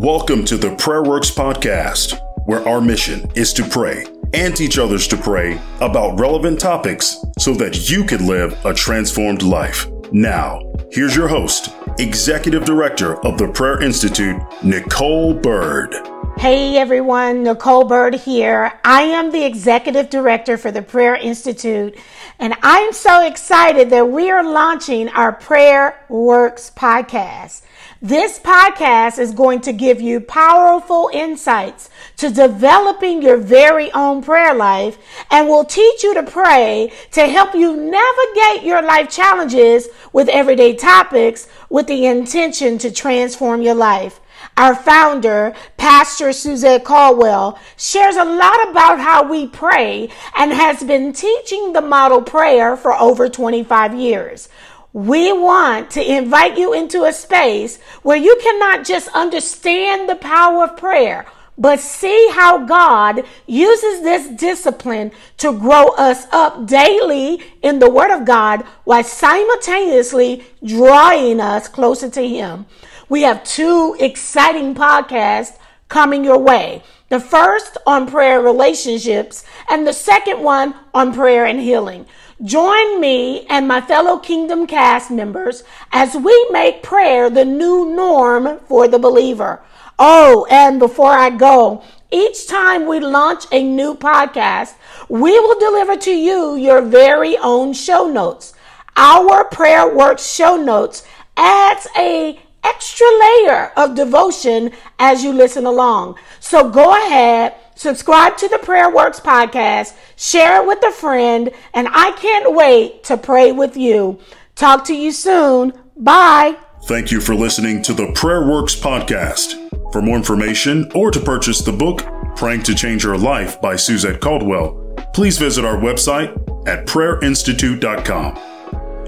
Welcome to the Prayer Works Podcast, where our mission is to pray and teach others to pray about relevant topics so that you can live a transformed life. Now, here's your host, Executive Director of the Prayer Institute, Nicole Bird. Hey everyone, Nicole Bird here. I am the Executive Director for the Prayer Institute, and I'm so excited that we are launching our Prayer Works podcast. This podcast is going to give you powerful insights to developing your very own prayer life and will teach you to pray to help you navigate your life challenges with everyday topics with the intention to transform your life. Our founder, Pastor Suzette Caldwell, shares a lot about how we pray and has been teaching the model prayer for over 25 years. We want to invite you into a space where you cannot just understand the power of prayer, but see how God uses this discipline to grow us up daily in the Word of God while simultaneously drawing us closer to Him. We have two exciting podcasts coming your way. The first on prayer relationships and the second one on prayer and healing. Join me and my fellow Kingdom cast members as we make prayer the new norm for the believer. Oh, and before I go, each time we launch a new podcast, we will deliver to you your very own show notes. Our prayer works show notes adds a extra layer of devotion as you listen along. So go ahead, subscribe to the Prayer Works podcast, share it with a friend, and I can't wait to pray with you. Talk to you soon. Bye. Thank you for listening to the Prayer Works podcast. For more information or to purchase the book, Praying to Change Your Life by Suzette Caldwell, please visit our website at prayerinstitute.com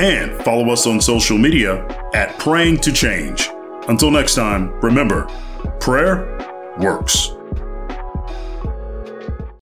and follow us on social media at Praying to Change. Until next time, remember, prayer works.